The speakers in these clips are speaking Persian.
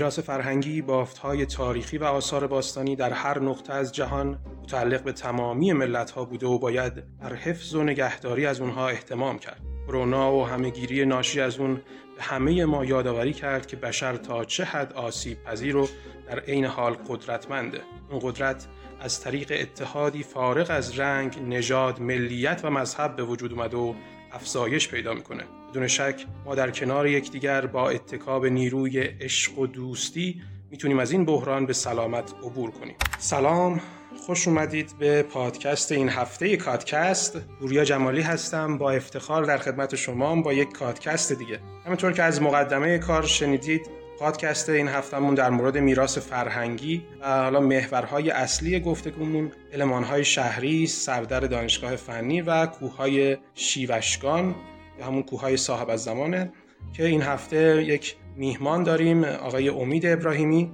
میراث فرهنگی بافتهای تاریخی و آثار باستانی در هر نقطه از جهان متعلق به تمامی ملتها بوده و باید بر حفظ و نگهداری از اونها احتمام کرد. کرونا و همهگیری ناشی از اون به همه ما یادآوری کرد که بشر تا چه حد آسیب پذیر و در عین حال قدرتمنده. اون قدرت از طریق اتحادی فارغ از رنگ، نژاد، ملیت و مذهب به وجود اومده و افزایش پیدا می‌کنه. بدون شک ما در کنار یکدیگر با اتکاب نیروی عشق و دوستی می‌تونیم از این بحران به سلامت عبور کنیم. سلام خوش اومدید به پادکست این هفته کادکست. گوریا جمالی هستم با افتخار در خدمت شما با یک کادکست دیگه. همینطور که از مقدمه کار شنیدید پادکست این هفتهمون در مورد میراث فرهنگی و حالا محورهای اصلی گفتگومون المانهای شهری، سردر دانشگاه فنی و کوههای شیوشگان همون کوههای صاحب از زمانه که این هفته یک میهمان داریم آقای امید ابراهیمی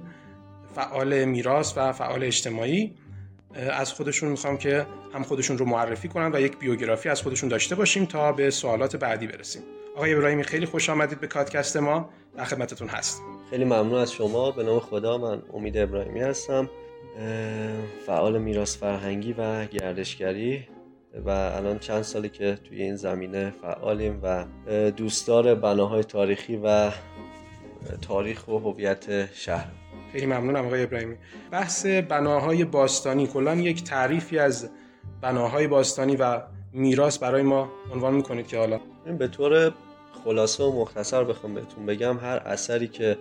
فعال میراث و فعال اجتماعی. از خودشون می‌خوام که هم خودشون رو معرفی کنن و یک بیوگرافی از خودشون داشته باشیم تا به سوالات بعدی برسیم. آقای ابراهیمی خیلی خوش آمدید به کادکست ما در خدمتتون هست خیلی ممنون از شما. به نام خدا من امید ابراهیمی هستم فعال میراث فرهنگی و گردشگری و الان چند سالی که توی این زمینه فعالیم و دوستدار بناهای تاریخی و تاریخ و هویت شهر. خیلی ممنونم آقای ابراهیمی. بحث بناهای باستانی کلا یک تعریفی از بناهای باستانی و میراث برای ما عنوان می‌کنید که حالا؟ به طور خلاصه و مختصر بخوام بهتون بگم هر اثری که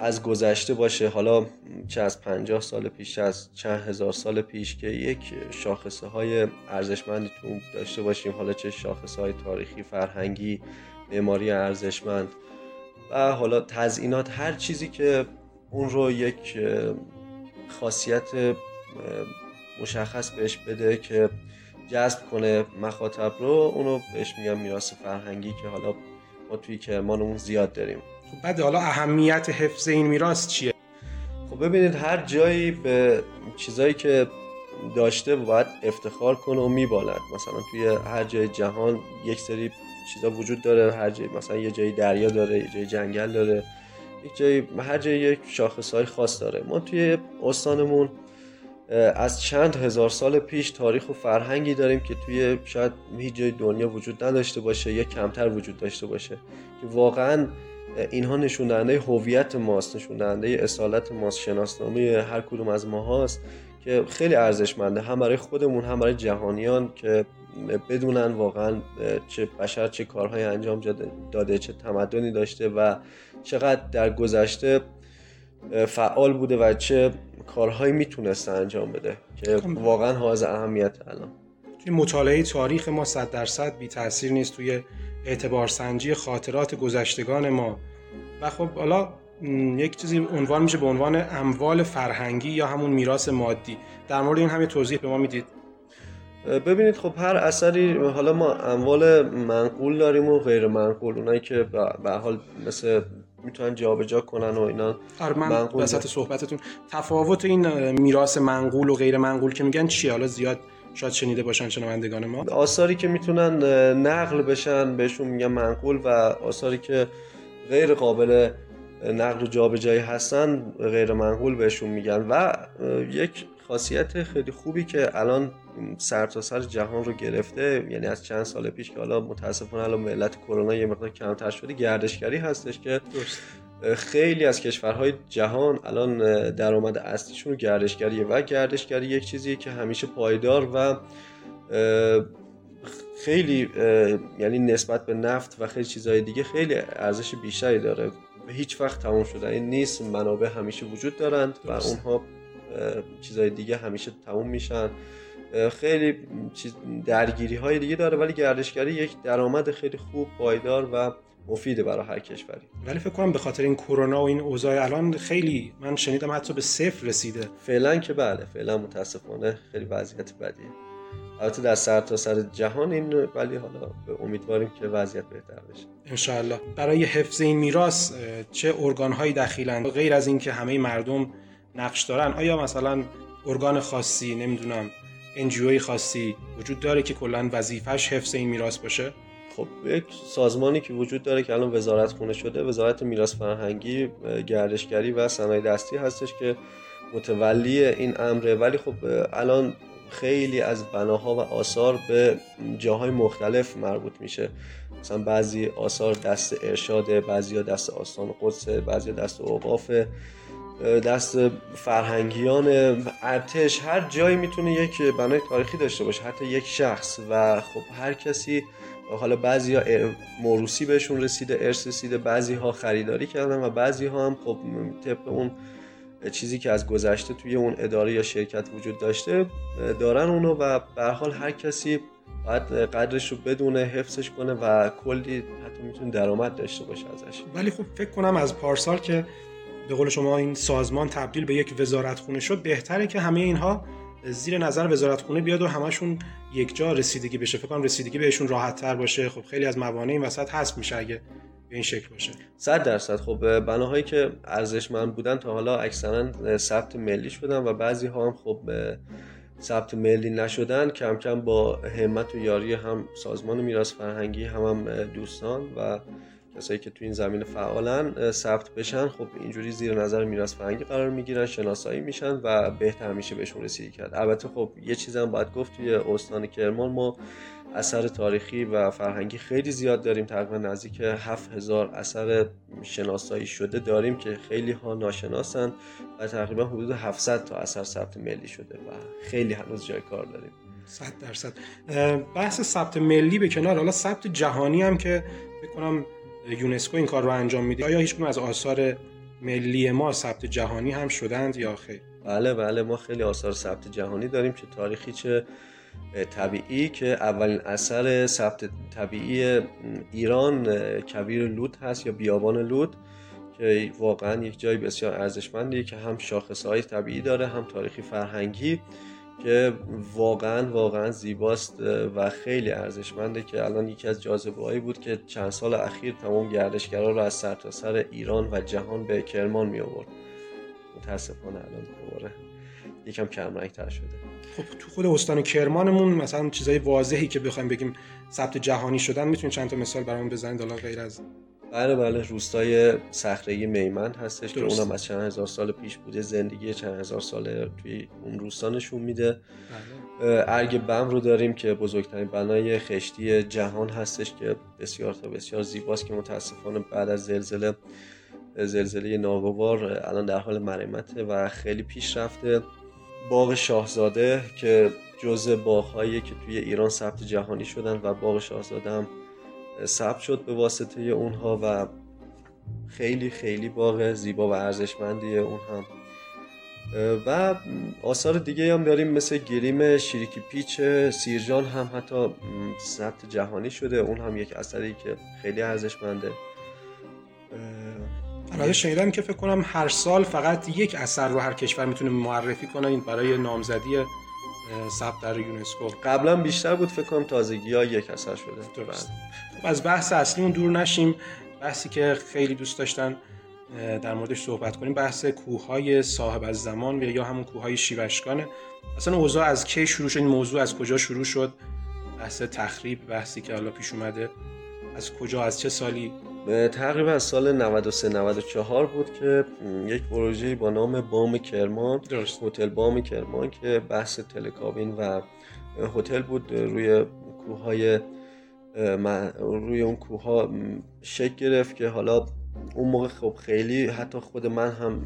از گذشته باشه حالا چه از پنجاه سال پیش از چند هزار سال پیش که یک شاخصه های ارزشمندی تو داشته باشیم. حالا چه شاخصه های تاریخی فرهنگی معماری ارزشمند و حالا تزئینات هر چیزی که اون رو یک خاصیت مشخص بهش بده که جذب کنه مخاطب رو اونو بهش میگم میراث فرهنگی که حالا ما توی کرمانمون زیاد داریم. بعد حالا اهمیت حفظ این میراث چیه؟ خب ببینید هر جایی به چیزایی که داشته باید افتخار کنه و میبالد. مثلا توی هر جای جهان یک سری چیزا وجود داره هر جای مثلا یه جایی دریا داره یه جای جنگل داره یک جایی هر جایی یک شاخص های خاص داره. ما توی استانمون از چند هزار سال پیش تاریخ و فرهنگی داریم که توی شاید هیچ جای دنیا وجود نداشته باشه یا کمتر وجود داشته باشه. که واقعا اینها نشون دهنده هویت ماست نشون دهنده اصالت ماست شناسنامه هر کدوم از ما هاست که خیلی ارزشمنده هم برای خودمون هم برای جهانیان که بدونن واقعا چه بشر چه کارهای انجام داده چه تمدنی داشته و چقدر در گذشته فعال بوده و چه کارهایی می‌تونسته انجام بده که خب. واقعا حاز اهمیت الان توی مطالعه تاریخ ما صد درصد بی تاثیر نیست توی اعتبار سنجی خاطرات گذشتگان ما. و خب حالا یک چیزی عنوان میشه به عنوان اموال فرهنگی یا همون میراث مادی. در مورد این همه توضیح به ما می‌دید. ببینید خب هر اثری حالا ما اموال منقول داریم و غیر منقول. اونایی که به حال مثل می‌تونن جابجا کنن و اینا آره من وسط صحبتتون. تفاوت این میراث منقول و غیر منقول که میگن چیه؟ حالا زیاد شاید شنیده باشن شنوندگان ما. آثاری که می‌تونن نقل بشن بهشون میگن منقول و آثاری که غیر قابل نقل و جابجایی هستن غیر منقول بهشون میگن. و یک خاصیت خیلی خوبی که الان سرتاسر سر جهان رو گرفته یعنی از چند سال پیش که حالا متاسفانه الان ملت کرونا یه مقدار کمتر شده گردشگری هستش که خیلی از کشورهای جهان الان درآمد اصلیشون رو گردشگریه و گردشگری یک چیزی که همیشه پایدار و خیلی یعنی نسبت به نفت و خیلی چیزهای دیگه خیلی ارزش بیشتری داره. هیچ وقت تموم شده این نیست منابع همیشه وجود دارند و اونها چیزهای دیگه همیشه تموم میشن. خیلی چیز درگیری های دیگه داره ولی گردشگری یک درآمد خیلی خوب پایدار و مفیده برای هر کشوری. ولی فکر کنم به خاطر این کرونا و این اوضاع الان خیلی من شنیدم حتی به صفر رسیده. فعلا که بله فعلا متاسفانه خیلی وضعیت بدیه. البته در سرتاسر سر جهان این ولی حالا به امیدواریم که وضعیت بهتر بشه. انشاءالله. برای حفظ این میراث چه ارگان هایی دخیلن غیر از اینکه همه مردم نقش دارن آیا مثلا ارگان خاصی نمی‌دونم انجیوی خاصی وجود داره که کلا وظیفش حفظ این میراث باشه؟ خب یک سازمانی که وجود داره که الان وزارت خونه شده وزارت میراث فرهنگی گردشگری و صنایع دستی هستش که متولی این امره. ولی خب الان خیلی از بناها و آثار به جاهای مختلف مربوط میشه. مثلا بعضی آثار دست ارشاده بعضی ها دست آستان قدس بعضی دست اوقاف دست فرهنگیان ارتش. هر جایی می‌تونه یک بنای تاریخی داشته باشه حتی یک شخص. و خب هر کسی حالا بعضی ها موروسی بهشون رسیده ارث رسیده بعضی ها خریداری کردن و بعضی ها هم خب طبق اون چیزی که از گذشته توی اون اداره یا شرکت وجود داشته دارن اونو و به حال هر کسی باید قدرش رو بدونه حفظش کنه و کلی حتی می‌تونه درآمد داشته باشه ازش. ولی خب فکر کنم از پارسال که به قول شما این سازمان تبدیل به یک وزارتخونه شد بهتره که همه اینها زیر نظر وزارتخونه بیاد و همشون یک جا رسیدگی بشه. فکر کنم رسیدگی بهشون راحت تر باشه. خب خیلی از موانع این وسط هست میشه اگه به این شکل باشه. 100 درصد. خب بناهایی که ارزشمند بودن تا حالا اکثرا ثبت ملی شدن و بعضی ها هم خب ثبت ملی نشدن. کم کم با همت و یاری هم سازمان میراث فرهنگی هم, هم دوستان و کسایی که تو این زمینه فعالن ثبت بشن خب اینجوری زیر نظر میراث فرهنگی قرار می‌گیرن شناسایی میشن و بهتر میشه بهشون رسیدگی کرد. البته خب یه چیزم باید گفت توی استان کرمان ما اثر تاریخی و فرهنگی خیلی زیاد داریم تقریبا نزدیک 7000 اثر شناسایی شده داریم که خیلی ها ناشناسن و تقریبا حدود 700 تا اثر ثبت ملی شده و خیلی هنوز جای کار داریم. 100 درصد. بحث ثبت ملی به کنار حالا ثبت جهانی هم که بکنم یونسکو این کار رو انجام میده؟ آیا هیچ از آثار ملی ما ثبت جهانی هم شدند یا خیر؟ بله بله ما خیلی آثار ثبت جهانی داریم چه تاریخی چه طبیعی که اولین اثر ثبت طبیعی ایران کبیر لود هست یا بیابان لود که واقعا یک جای بسیار ارزشمندیه که هم شاخص های طبیعی داره هم تاریخی فرهنگی. که واقعا واقعا زیباست و خیلی ارزشمنده که الان یکی از جاذبه بود که چند سال اخیر تمام گردشگرا رو از سرتاسر سر ایران و جهان به کرمان می آورد متاسفانه الان دوباره یکم کم تر شده. خب تو خود استان کرمانمون مثلا چیزای واضحی که بخوایم بگیم ثبت جهانی شدن می‌تونید چند تا مثال برامون بزنید؟ حالا غیر از بله بله روستای صخره میمن هستش که اونم از چند هزار سال پیش بوده. زندگی چند هزار سال توی اون روستا نشون میده. بله. ارگ بم رو داریم که بزرگترین بنای خشتی جهان هستش که بسیار تا بسیار زیباست که متاسفانه بعد از زلزله زلزله ناگوار الان در حال مرمته و خیلی پیش رفته. باغ شاهزاده که جزء باغهایی که توی ایران ثبت جهانی شدن و باغ شاهزاده هم ثبت شد به واسطه اونها و خیلی خیلی باغ زیبا و ارزشمندیه اون هم. و آثار دیگه هم داریم مثل گریم شیریکی پیچ سیرجان هم حتی ثبت جهانی شده. اون هم یک اثری که خیلی ارزشمنده. البته شنیدم که فکر کنم هر سال فقط یک اثر رو هر کشور می‌تونه معرفی کنه. برای نامزدی ثبت در یونسکو. قبلا بیشتر بود فکر کنم تازگی ها یک اثر شده. درست. خب از بحث اصلیمون دور نشیم. بحثی که خیلی دوست داشتن در موردش صحبت کنیم. بحث کوههای صاحب از زمان یا همون کوههای شیوشکانه اصلا اوضاع از کی شروع شد؟ این موضوع از کجا شروع شد؟ بحث تخریب بحثی که حالا پیش اومده. از کجا؟ از چه سالی؟ تقریبا سال 93 94 بود که یک پروژه با نام بام کرمان درست. هتل بام کرمان که بحث تلکابین و هتل بود روی کوههای روی اون کوه شکل گرفت که حالا اون موقع خب خیلی حتی خود من هم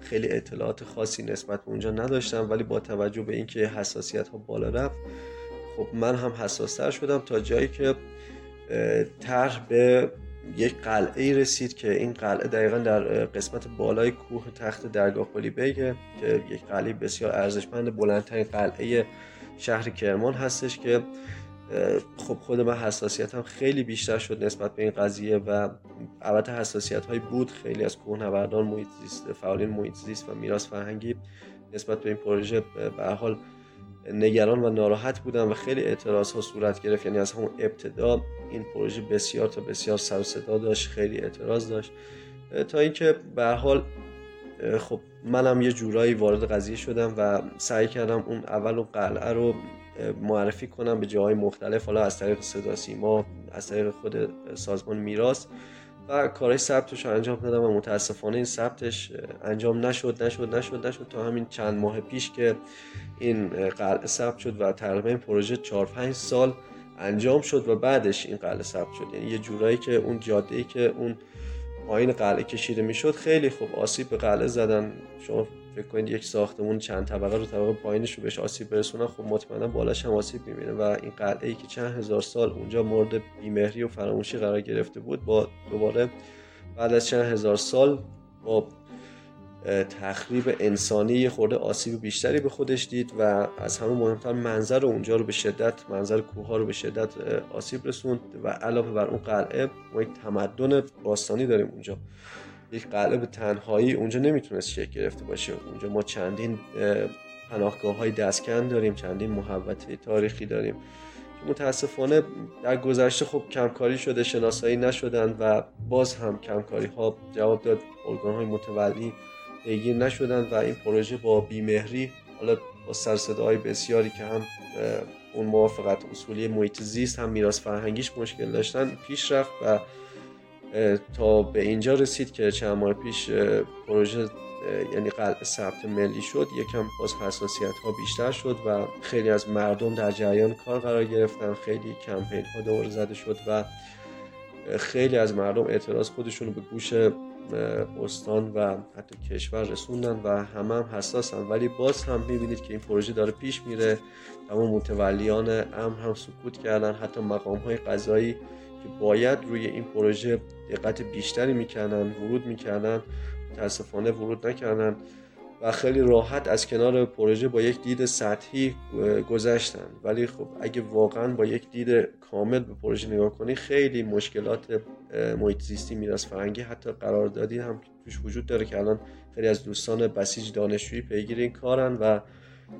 خیلی اطلاعات خاصی نسبت به اونجا نداشتم ولی با توجه به اینکه حساسیت ها بالا رفت خب من هم حساستر شدم تا جایی که طرح به یک قلعه رسید که این قلعه دقیقا در قسمت بالای کوه تخت درگاه قلی بیگه که یک قلعه بسیار ارزشمند بلندترین قلعه شهر کرمان هستش که خب خود من حساسیتم خیلی بیشتر شد نسبت به این قضیه و البته حساسیت های بود. خیلی از کوهنوردان محیط زیست فعالین محیط زیست و میراث فرهنگی نسبت به این پروژه به حال نگران و ناراحت بودم و خیلی اعتراض ها صورت گرفت. یعنی از همون ابتدا این پروژه بسیار تا بسیار سر و صدا داشت خیلی اعتراض داشت. تا اینکه به حال خب منم یه جورایی وارد قضیه شدم و سعی کردم اون اول اون قلعه رو معرفی کنم به جاهای مختلف حالا از طریق صدا سیما از طریق خود سازمان میراث و کارهای ثبتش رو انجام دادم و متاسفانه این ثبتش انجام نشد نشد نشد نشد تا همین چند ماه پیش که این قلعه ثبت شد و تقریبا این پروژه 4 5 سال انجام شد و بعدش این قلعه ثبت شد. یعنی یه جورایی که اون جاده ای که اون پایین قلعه کشیده می‌شد خیلی خوب آسیب به قلعه زدن. شما فکر کنید یک ساختمون چند طبقه رو طبقه پایینش رو بهش آسیب برسونن خب مطمئنا بالاش هم آسیب می‌بینه و این قلعه ای که چند هزار سال اونجا مورد بیمهری و فراموشی قرار گرفته بود با دوباره بعد از چند هزار سال با تخریب انسانی یه خورده آسیب بیشتری به خودش دید و از همه مهمتر منظر اونجا رو به شدت منظر کوه رو به شدت آسیب رسوند و علاوه بر اون قلعه ما یک تمدن باستانی داریم اونجا. یک قلعه به تنهایی اونجا نمی‌تونست شکل گرفته باشه. اونجا ما چندین پناهگاه های دستکن داریم چندین محوطه تاریخی داریم. متاسفانه در گذشته خب کمکاری شده شناسایی نشدن و باز هم کمکاری ها جواب داد. ارگان های متولی پیگیر نشدن و این پروژه با بیمهری حالا با سرصداهای بسیاری که هم اون موافقت اصولی محیط زیست هم میراث فرهنگیش مشکل داشتن پیش رفت و تا به اینجا رسید که چند ماه پیش پروژه یعنی قلعه ثبت ملی شد. یکم باز حساسیت ها بیشتر شد و خیلی از مردم در جریان کار قرار گرفتن. خیلی کمپین ها دور زده شد و خیلی از مردم اعتراض خودشون رو به گوش استان و حتی کشور رسوندن و همه هم حساسن. ولی باز هم می‌بینید که این پروژه داره پیش میره تمام متولیان امر هم سکوت کردن. حتی مقام های قضایی که باید روی این پروژه دقت بیشتری می‌کردن ورود می‌کردن متاسفانه ورود نکردن و خیلی راحت از کنار پروژه با یک دید سطحی گذشتن. ولی خب اگه واقعا با یک دید کامل به پروژه نگاه کنی خیلی مشکلات محیط زیستی میراث فرهنگی. حتی قراردادی هم توش وجود داره که الان خیلی از دوستان بسیج دانشجویی پیگیر این کارن و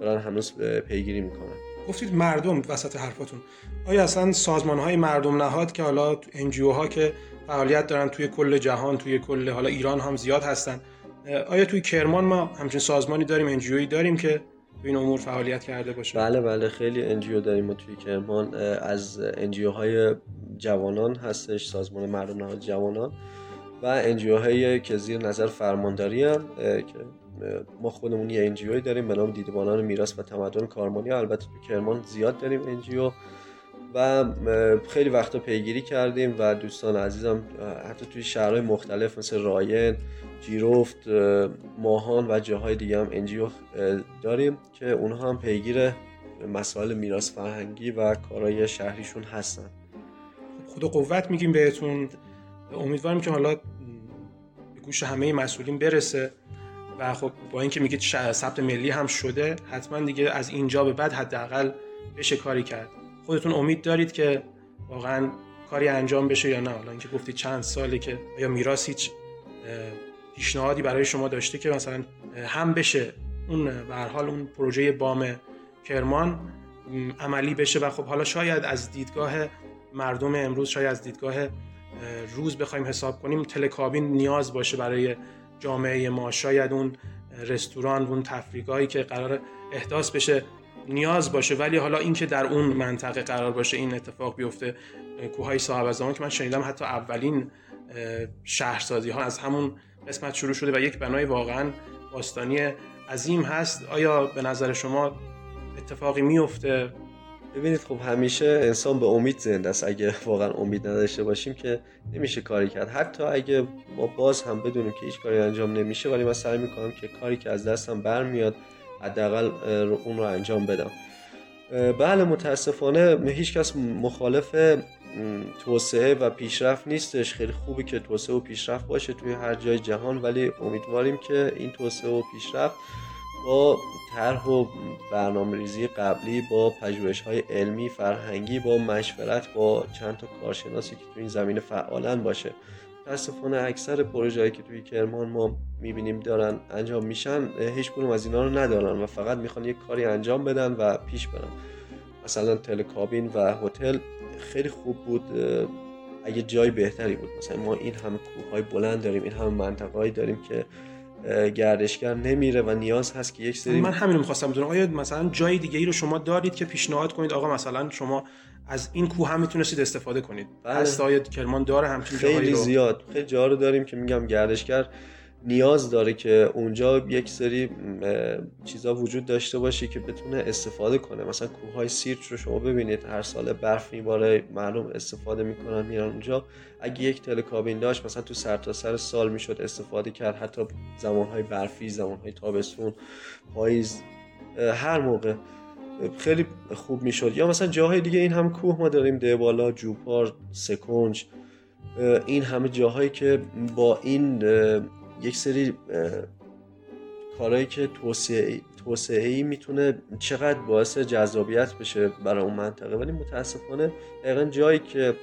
دارن هنوز پیگیری می‌کنن. گفتید مردم وسط حرفاتون. آیا اصلا سازمان های مردم نهاد که حالا NGO ها که فعالیت دارن توی کل جهان توی کل حالا ایران هم زیاد هستن آیا توی کرمان ما همچین سازمانی داریم NGO ی داریم که این امور فعالیت کرده باشه بله بله خیلی NGO داریم ما توی کرمان. از NGO های جوانان هستش سازمان مردم نهاد جوانان و NGO هایی که زیر نظر فرمانداری هم که ما خودمون یه NGO ی داریم به نام دیدبانان میراث و تمدن کرمانی. البته تو کرمان زیاد داریم NGO و خیلی وقتا پیگیری کردیم و دوستان عزیزم حتی توی شهرهای مختلف مثل راین جیرفت ماهان و جاهای دیگه هم NGO داریم که اونها هم پیگیر مسائل میراث فرهنگی و کارهای شهریشون هستن. خدا قوت میگیم بهتون. امیدواریم که حالا به گوش همه مسئولین برسه. و خب با اینکه میگید ثبت ملی هم شده حتما دیگه از اینجا به بعد حداقل بشه کاری کرد. خودتون امید دارید که واقعا کاری انجام بشه یا نه؟ حالا اینکه گفتید چند ساله که یا میراث هیچ پیشنهادی برای شما داشته که مثلا هم بشه اون به حال اون پروژه بام کرمان عملی بشه و خب حالا شاید از دیدگاه مردم امروز شاید از دیدگاه روز بخوایم حساب کنیم تلکابین نیاز باشه برای جامعه ما شاید اون رستوران اون تفریگاهی که قرار احداث بشه نیاز باشه. ولی حالا اینکه در اون منطقه قرار باشه این اتفاق بیفته کوههای صاحب زمان که من شنیدم حتی اولین شهرسازی ها از همون قسمت شروع شده و یک بنای واقعا باستانی عظیم هست. آیا به نظر شما اتفاقی میفته ببینید خب همیشه انسان به امید زنده است. اگه واقعا امید نداشته باشیم که نمیشه کاری کرد. حتی اگه ما باز هم بدونیم که هیچ کاری انجام نمیشه ولی من سعی می‌کنم که کاری که از دستم برمیاد حداقل اون رو انجام بدم. بله متاسفانه هیچ کس مخالف توسعه و پیشرفت نیستش. خیلی خوبه که توسعه و پیشرفت باشه توی هر جای جهان ولی امیدواریم که این توسعه و پیشرفت با طرح و برنامه ریزی قبلی با پژوهش های علمی فرهنگی با مشورت با چند تا کارشناسی که تو این زمینه فعالن باشه. متاسفانه اکثر پروژه‌ای که توی کرمان ما می‌بینیم دارن انجام میشن هیچ کنون از اینا رو ندارن و فقط می‌خوان یک کاری انجام بدن و پیش برن. مثلا تلکابین و هتل خیلی خوب بود اگه جای بهتری بود. مثلا ما این همه کوههای بلند داریم این همه منطقه‌ای داریم که گردشگر نمیره و نیاز هست که یک سری من همین می‌خواستم بدونم. آیا مثلا جای دیگه ای رو شما دارید که پیشنهاد کنید؟ آقا مثلا شما از این کوه هم می‌تونستید استفاده کنید. بله. هست آیا کرمان داره همچین خیلی جاهایی رو. زیاد. خیلی جا رو داریم که میگم گردشگر نیاز داره که اونجا یک سری چیزا وجود داشته باشه که بتونه استفاده کنه. مثلا کوههای سیرچ رو شما ببینید هر سال برف میباره معلوم استفاده می‌کنن میرن اونجا. اگه یک تلکابین داشت مثلا تو سرتاسر سر سال می‌شد استفاده کرد. حتی زمانهای برفی زمانهای تابستون پاییز هر موقع خیلی خوب می‌شد. یا مثلا جاهای دیگه این هم کوه ما داریم دهبالا جوپار سکنج این همه جاهایی که با این یک سری کارهایی که توسعه ای می‌تونه چقدر باعث جذابیت بشه برای اون منطقه. ولی متاسفانه دقیقا جایی که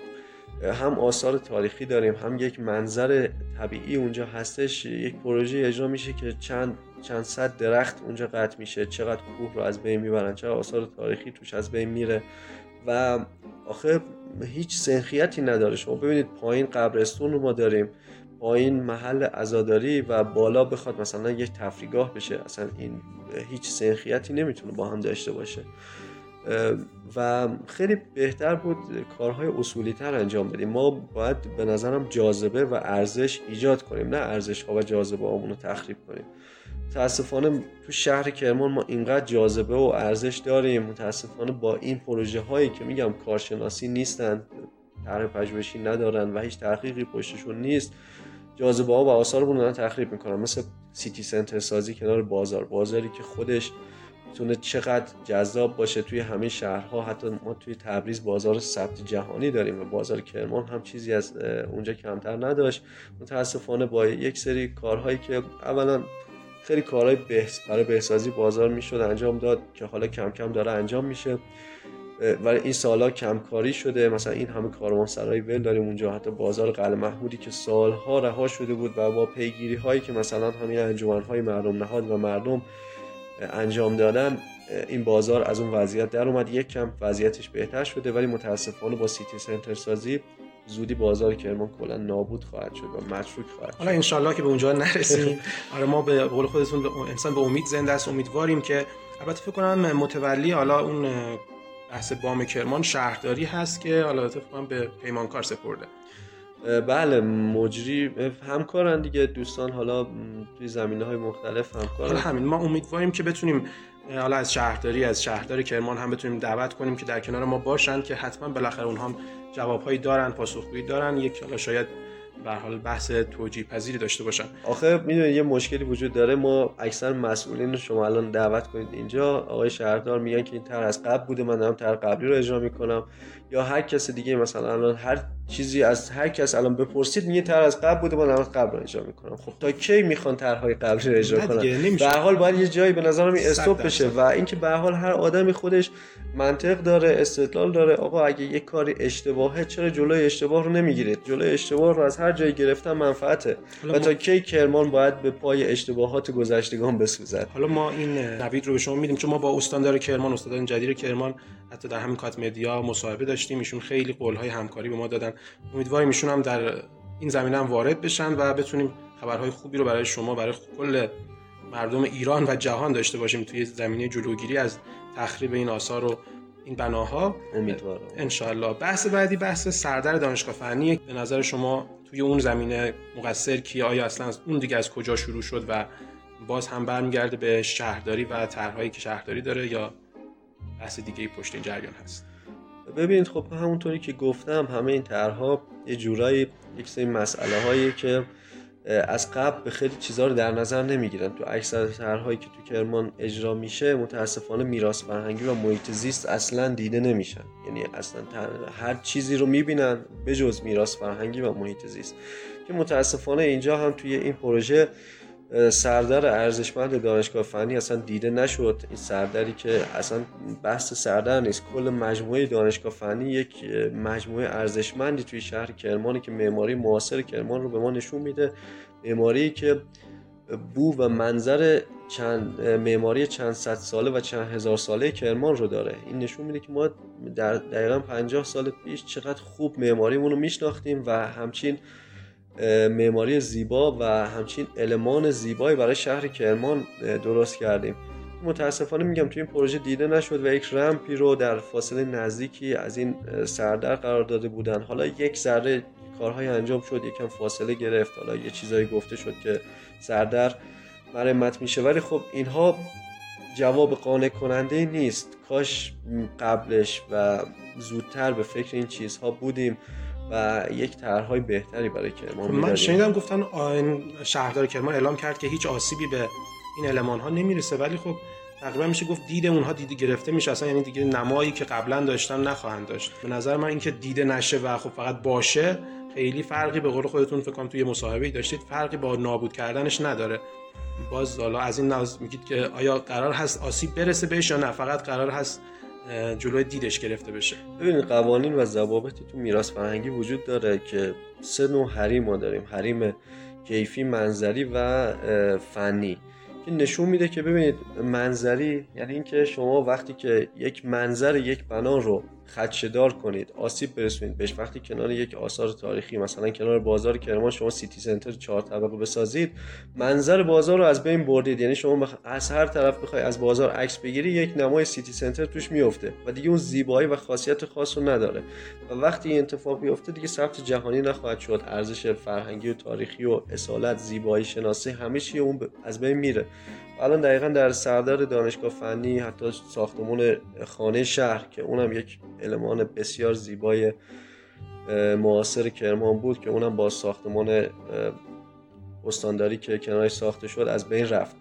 هم آثار تاریخی داریم هم یک منظر طبیعی اونجا هستش یک پروژه اجرا میشه که چند چند صد درخت اونجا قطع میشه. چقدر کوه رو از بین می‌برن چقدر آثار تاریخی توش از بین میره. و آخه هیچ سنخیتی نداره. شما ببینید پایین قبرستون رو ما داریم. پایین محل عزاداری و بالا بخواد مثلا یک تفریگاه بشه اصلا این هیچ سنخیتی نمی‌تونه با هم داشته باشه. و خیلی بهتر بود کارهای اصولی تر انجام بدیم. ما باید به نظرم جاذبه و ارزش ایجاد کنیم نه ارزش ها و جاذبه رو تخریب کنیم. متاسفانه تو شهر کرمان ما اینقدر جاذبه و ارزش داریم. متاسفانه با این پروژه هایی که میگم کارشناسی نیستن. طرح پژوهشی ندارن و هیچ تحقیقی پشتشون نیست. جاذبه ها و آثارمون رو تخریب می‌کنن. مثل سیتی سنتر سازی کنار بازار. بازاری که خودش می‌تونه چقدر جذاب باشه توی همه شهرها. حتی ما توی تبریز بازار ثبت جهانی داریم و بازار کرمان هم چیزی از اونجا کمتر نداشت. متاسفانه با یک سری کارهایی که اولا خیلی کارهای برای بهسازی بازار می‌شد انجام داد که حالا کم کم داره انجام میشه. ولی این سالا کمکاری شده. مثلا این همه کاروان سرای ول داریم اونجا. حتی بازار قلعه محمودی که سالها رها شده بود و با پیگیری هایی که مثلا همین انجمن های مردم نهاد و مردم انجام دادن این بازار از اون وضعیت در اومد. یک کم وضعیتش بهتر شده ولی متاسفانه با سیتی سنتر سازی زودی بازار کرمان کلا نابود خواهد شد و متروک خواهد شد. حالا انشالله که به اونجا نرسیم. آره ما به قول خودتون انسان به امید زنده است. امیدواریم که البته فکر کنم متولی حالا اون بحث بام کرمان شهرداری هست که حالا کنم به پیمانکار سپرده. بله مجری همکارن دیگه دوستان حالا توی زمینه های مختلف همکارن. حالا همین ما امیدواریم که بتونیم حالا از شهرداری از شهردار کرمان هم بتونیم دعوت کنیم که در کنار ما باشن که حتما بالاخره اونها هم جوابهایی دارن پاسخگویی دارن. یک حالا شاید به حال بحث توجیه پذیری داشته باشن آخه می‌دونید یه مشکلی وجود داره ما اکثر مسئولین رو شما الان دعوت کنید اینجا. آقای شهردار میگن که این تر از قبل بوده من دارم تر قبلی رو اجرا می‌کنم. یا هر کس دیگه مثلا الان هر چیزی از هر کس الان بپرسید میگه تر از قبل بوده من از قبل رو اجرا می‌کنم. خب تا کی می‌خوان طرحهای قبلی رو اجرا کنن؟ به حال باید یه جایی به نظرم این استوب بشه و اینکه به حال هر آدمی خودش منطق داره استدلال داره آقا اگه یه کاری اشتباهه چرا جلوی اشتباه رو نمی‌گیرید؟ جلوی اشتباه رو از هر جایی گرفتن منفعته. و تا کی کرمان باید به پای اشتباهات گذشتگان بسوزد؟ حالا ما این نوید رو به شما میدیم چون ما با استاندار کرمان استادان جدید کرمان حتی در همین کات مدیا مصاحبه داشتیم ایشون خیلی قولهای همکاری به ما دادن. امیدواریم ایشون هم در این زمینه هم وارد بشن و بتونیم خبرهای خوبی رو برای شما برای کل مردم ایران و جهان داشته باشیم توی زمینه جلوگیری از تخریب این آثار و این بناها. امیدوارم. انشالله بحث بعدی بحث سردر دانشگاه فنی. به نظر شما توی اون زمینه مقصر کی آیا اصلا اون دیگه از کجا شروع شد و باز هم برمیگرده به شهرداری و طرحهایی که شهرداری داره یا بحث دیگه پشت این جریان هست. ببینید خب همونطوری که گفتم همه این طرحها یه جورایی یک سری مسئله هایی که از قبل به خیلی چیزها رو در نظر نمی‌گیرن. تو اکثر طرحهایی که تو کرمان اجرا میشه متاسفانه میراث فرهنگی و محیط زیست اصلا دیده نمیشن. یعنی اصلا هر چیزی رو می‌بینن به جز میراث فرهنگی و محیط زیست. که متاسفانه اینجا هم توی این پروژه سردر ارزشمند دانشگاه فنی اصلا دیده نشد. این سردری که اصلا بحث سردر نیست. کل مجموعه دانشگاه فنی یک مجموعه ارزشمندی توی شهر کرمانی که معماری معاصر کرمان رو به ما نشون میده. معماری که بو و منظر چند معماری چند صد ساله و چند هزار ساله کرمان رو داره. این نشون میده که ما در دقیقا 50 سال پیش چقدر خوب معماریمون رو میشناختیم و همچین معماری زیبا و همچین المان زیبایی برای شهر کرمان درست کردیم. متاسفانه میگم توی این پروژه دیده نشد و یک رمپی رو در فاصله نزدیکی از این سردر قرار داده بودن. حالا یک ذره کارهای انجام شد یکم فاصله گرفت. حالا یه چیزایی گفته شد که سردر مرمت میشه. ولی خب اینها جواب قانع کننده نیست. کاش قبلش و زودتر به فکر این چیزها بودیم. و یک طرحهای بهتری برای کرمان خب من شنیدم گفتن آین شهردار کرمان اعلام کرد که هیچ آسیبی به این المان ها نمی‌رسه ولی خب تقریبا میشه گفت دید اونها دیده گرفته میشه. اصلا یعنی دیگه نمایی که قبلا داشتن نخواهند داشت. به نظر من اینکه دیده نشه و خب فقط باشه خیلی فرقی به قول خودتون فکر کنم توی مصاحبه داشتید فرقی با نابود کردنش نداره. باز حالا از این ناز میگید که آیا قرار هست آسیب برسه بهش یا نه؟ فقط قرار هست جلوی دیدش گرفته بشه. ببینید قوانین و ضوابطی تو میراث فرهنگی وجود داره که سه نوع حریم ما داریم. حریم کیفی منظری و فنی. که نشون میده که ببینید منظری یعنی اینکه شما وقتی که یک منظر یک بنا رو خدشدار کنید. آسیب برسونید. بهش وقتی کنار یک آثار تاریخی مثلا کنار بازار کرمان شما سیتی سنتر چهار طبقه بسازید منظر بازار رو از بین بردید. یعنی شما از هر طرف بخوای از بازار عکس بگیری یک نمای سیتی سنتر توش میفته و دیگه اون زیبایی و خاصیت خاص رو نداره. و وقتی این اتفاق بیفته دیگه ثبت جهانی نخواهد شد. ارزش فرهنگی و تاریخی و اصالت زیبایی شناسی همه چی اون از بین میره. الان دقیقا در سردر دانشگاه فنی حتی ساختمون خانه شهر که اونم یک المان بسیار زیبای معاصر کرمان بود که اونم با ساختمان استانداری که کنارش ساخته شد از بین رفت.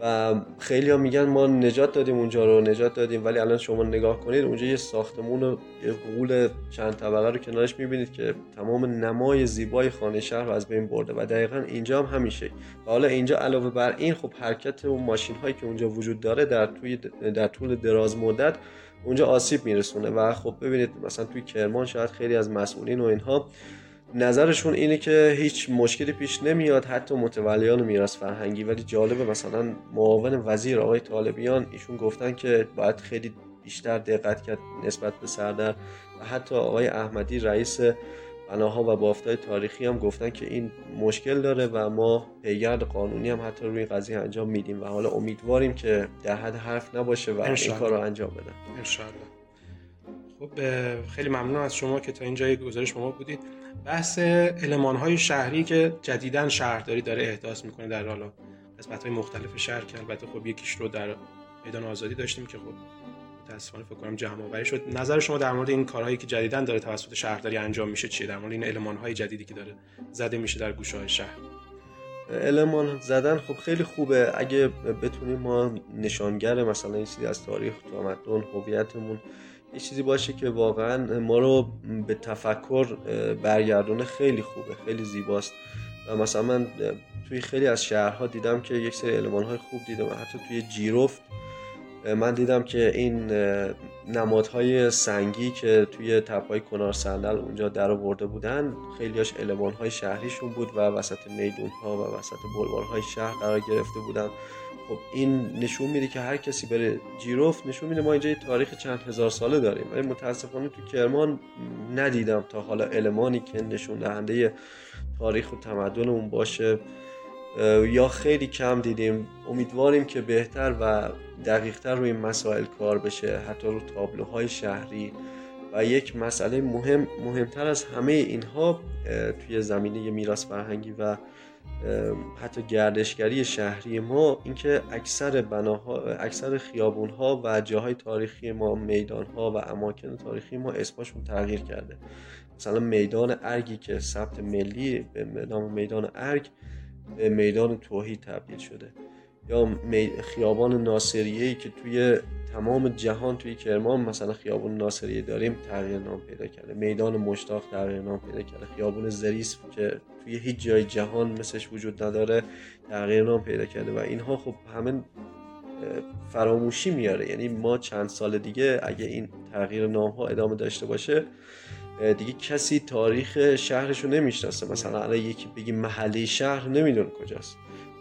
و خیلی ها میگن ما نجات دادیم اونجا رو نجات دادیم ولی الان شما نگاه کنید اونجا یه ساختمون و یه غول چند طبقه رو کنارش می‌بینید که تمام نمای زیبای خانه شهر رو از بین برده و دقیقا اینجا هم همیشه. و حالا اینجا علاوه بر این خب حرکت اون ماشین هایی که اونجا وجود داره در, توی در طول دراز مدت اونجا آسیب میرسونه. و خب ببینید مثلا توی کرمان شاید خیلی از مسئولین و اینها نظرشون اینه که هیچ مشکلی پیش نمیاد حتی متولیان میراث فرهنگی. ولی جالبه مثلا معاون وزیر آقای طالبیان ایشون گفتن که باید خیلی بیشتر دقت کرد نسبت به سردر. و حتی آقای احمدی رئیس بناها و بافتای تاریخی هم گفتن که این مشکل داره و ما پیگرد قانونی هم حتی روی قضیه انجام میدیم. و حالا امیدواریم که در حد حرف نباشه و این کار رو انجام بدن. انشالله خب خیلی ممنون از شما که تا اینجا گزارش شما بودید. بحث علمان های شهری که جدیدا شهرداری داره احداث می‌کنه در حالا. قسمت های مختلف شهر که البته خب یکیش رو در میدان آزادی داشتیم که خب متاسفانه فکر کنم جمع آوری شد. نظر شما در مورد این کارهایی که جدیدا داره توسط شهرداری انجام میشه چیه؟ در مورد این المان های جدیدی که داره زده میشه در گوشه های شهر. المان زدن خب خیلی خوبه. اگه بتونیم ما نشانگر مثلا این چیزی از تاریخ تمدن هویتمون یه چیزی باشه که واقعا ما رو به تفکر برگردونه خیلی خوبه خیلی زیباست. و مثلا من توی خیلی از شهرها دیدم که یک سری های خوب دیدم حتی توی جیروفت من دیدم که این نمادهای سنگی که توی تپای کنار صندل اونجا در آورده بودن خیلیاش های شهریشون بود و وسط میدون ها و وسط بلوار های شهر قرار گرفته بودن. خب این نشون میده که هر کسی بره جیروف نشون میده ما اینجا یه تاریخ چند هزار ساله داریم. ولی متاسفانه تو کرمان ندیدم تا حالا المانی که نشون دهنده تاریخ و تمدن اون باشه یا خیلی کم دیدیم. امیدواریم که بهتر و دقیقتر روی مسائل کار بشه. حتی رو تابلوهای شهری. و یک مسئله مهم مهمتر از همه اینها توی زمینه میراث فرهنگی و حتی گردشگری شهری ما اینکه اکثر بناها اکثر خیابون ها و جاهای تاریخی ما میدان ها و اماکن تاریخی ما اسمشون تغییر کرده. مثلا میدان ارگی که ثبت ملی به نام میدان ارگ به میدان توحید تبدیل شده. یا خیابان ناصریه که توی تمام جهان توی کرمان مثلا خیابون ناصریه داریم تغییر نام پیدا کرده. میدان مشتاق تغییر نام پیدا کرده. خیابون زریس که توی هیچ جای جهان مثلش وجود نداره تغییر نام پیدا کرده. و اینها خب همه فراموشی میاره. یعنی ما چند سال دیگه اگه این تغییر نام ها ادامه داشته باشه دیگه کسی تاریخ شهرش رو نمی‌شناسه. مثلا الان یکی بگی محله شهر نمی‌دونه کجاست.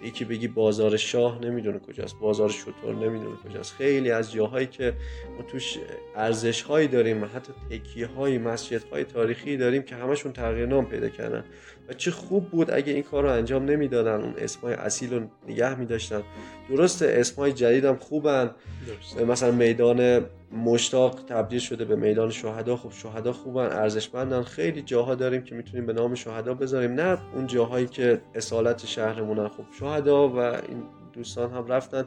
یکی بگی بازار شاه نمی‌دونه کجاست بازار شطور نمی‌دونه کجاست. خیلی از جاهایی که ما توش ارزش هایی داریم حتی تکیه های مسجد های تاریخی داریم که همشون تغییر نام پیدا کردن. و چه خوب بود اگه این کار رو انجام نمی‌دادن اون اسمای اصیل رو نگه میداشتن. درست اسمای جدید هم خوبن مثلا میدان مشتاق تبدیل شده به میدان شهدا. خب شهدا خوبن ارزشمندن. خیلی جاها داریم که می‌تونیم به نام شهدا بذاریم. نه اون جاهایی که اصالت شهرمونن. خب شهدا و این دوستان هم رفتن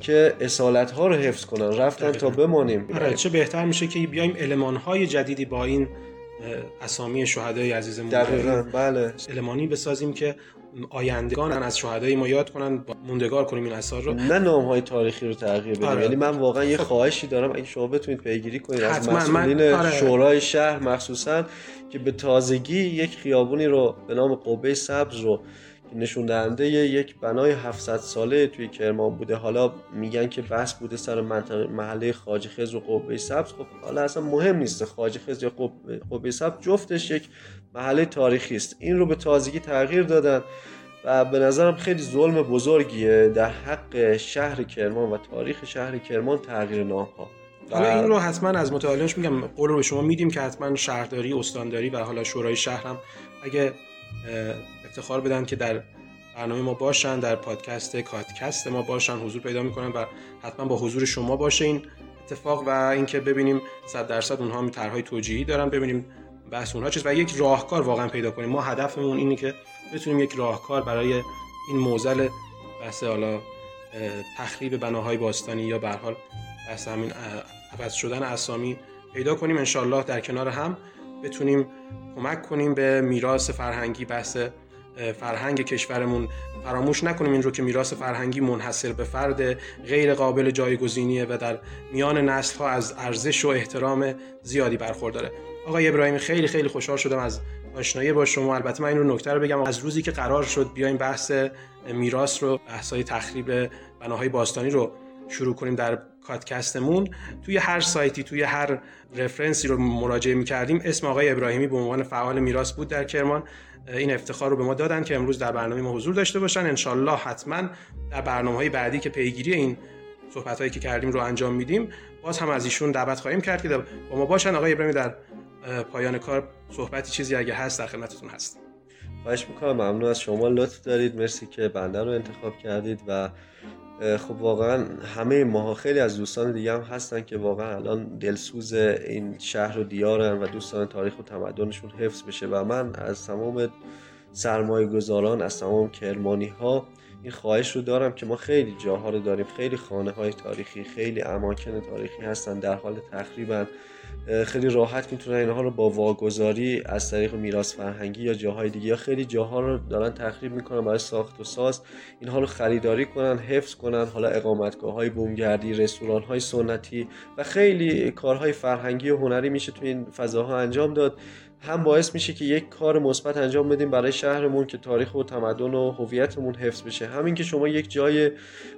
که اصالت ها رو حفظ کنن. رفتن تا بمانیم. آره چه بهتر میشه که بیایم علمان های جدیدی با این اسامی شهدای عزیزمون دقیقا بله المانی بسازیم که آیندگان از شهدای ما یاد کنن موندگار کنیم این اثار رو نه نام های تاریخی رو تغییر بدیم آره. یعنی من واقعا یه. خواهشی دارم اگه شما بتونید پیگیری کنید از مسئولین آره. شورای شهر مخصوصا که به تازگی یک خیابونی رو به نام قبه سبز رو نشون دهنده یک بنای 700 ساله توی کرمان بوده. حالا میگن که بس بوده سر منطقه محله خواجه خز و قبه سبز. خب حالا اصلا مهم نیست خواجه خز یا قبه سبز جفتش یک محله تاریخی است. این رو به تازگی تغییر دادن و به نظرم خیلی ظلم بزرگیه در حق شهر کرمان و تاریخ شهر کرمان تغییر نام ها حالا این رو حتما از متعالیش میگم. قول رو به شما میدیم که حتما شهرداری استانداری و حالا شورای شهر هم اگه افتخار بدن که در برنامه ما باشن در پادکست کاتکست ما باشن حضور پیدا می‌کنن و حتما با حضور شما باشه این اتفاق و اینکه ببینیم صد درصد اونها می طرحهای توجیهی دارن ببینیم بحث اونها چیز و یک راهکار واقعا پیدا کنیم. ما هدفمون اینه که بتونیم یک راهکار برای این موزل بحث حالا تخریب بناهای باستانی یا به حال بحث همین عوض شدن اسامی پیدا کنیم. انشالله در کنار هم بتونیم کمک کنیم به میراث فرهنگی بحث فرهنگ کشورمون فراموش نکنیم این رو که میراث فرهنگی منحصر به فرد غیر قابل جایگزینیه و در میان نسل ها از ارزش و احترام زیادی برخورداره. آقای ابراهیمی خیلی خیلی خوشحال شدم از آشنایی با شما. البته من این رو نکته رو بگم. از روزی که قرار شد بیایم بحث میراث رو بحثای تخریب بناهای باستانی رو شروع کنیم در کاتکستمون توی هر سایتی توی هر رفرنسی رو مراجعه می‌کردیم. اسم آقای ابراهیمی به عنوان فعال میراث بود در کرمان. این افتخار رو به ما دادن که امروز در برنامه ما حضور داشته باشن. انشالله حتما در برنامه های بعدی که پیگیری این صحبت هایی که کردیم رو انجام میدیم باز هم از ایشون دعوت خواهیم کرد که با ما باشن. آقای ابراهیمی در پایان کار صحبتی چیزی اگه هست در خدمتتون هست. خواهش می‌کنم. ممنون از شما. لطف دارید. مرسی که بنده رو انتخاب کردید و خب واقعا همه ما خیلی از دوستان دیگه هم هستن که واقعا الان دلسوز این شهر و دیارن و دوستان تاریخ و تمدنشون حفظ بشه و من از تمام سرمایه گذاران از تمام کرمانی ها این خواهش رو دارم که ما خیلی جاها رو داریم خیلی خانه های تاریخی خیلی اماکن تاریخی هستن در حال تخریبن. خیلی راحت می‌تونن اینها رو با واگذاری از طریق میراث فرهنگی یا جاهای دیگه یا خیلی جاها رو دارن تخریب می‌کنن برای ساخت و ساز. اینها رو خریداری کنن حفظ کنن حالا اقامتگاه های بومگردی رستوران های سنتی و خیلی کارهای فرهنگی و هنری میشه تو این فضاها انجام داد. هم باعث میشه که یک کار مثبت انجام بدیم برای شهرمون که تاریخ و تمدن و هویتمون حفظ بشه. همین که شما یک جای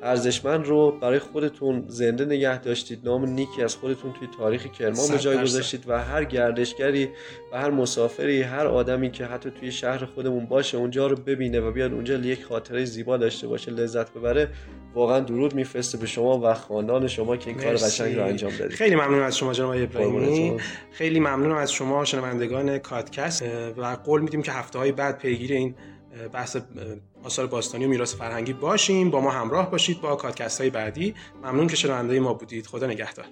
ارزشمند رو برای خودتون زنده نگه داشتید نام نیکی از خودتون توی تاریخ کرمان جای گذاشتید و هر گردشگری و هر مسافری هر آدمی که حتی توی شهر خودمون باشه اونجا رو ببینه و بیاد اونجا یک خاطره زیبا داشته باشه لذت ببره واقعا درود میفرسته به شما و خاندان شما که این کار قشنگ رو انجام دادید. خیلی ممنون از شما جناب ابراهیمی. خیلی ممنونم از شما شنوندگان کاتکست و قول میدیم که هفته های بعد پیگیر این بحث آثار باستانی و میراث فرهنگی باشیم. با ما همراه باشید با کاتکست های بعدی. ممنون که شنونده ما بودید. خدا نگهدار.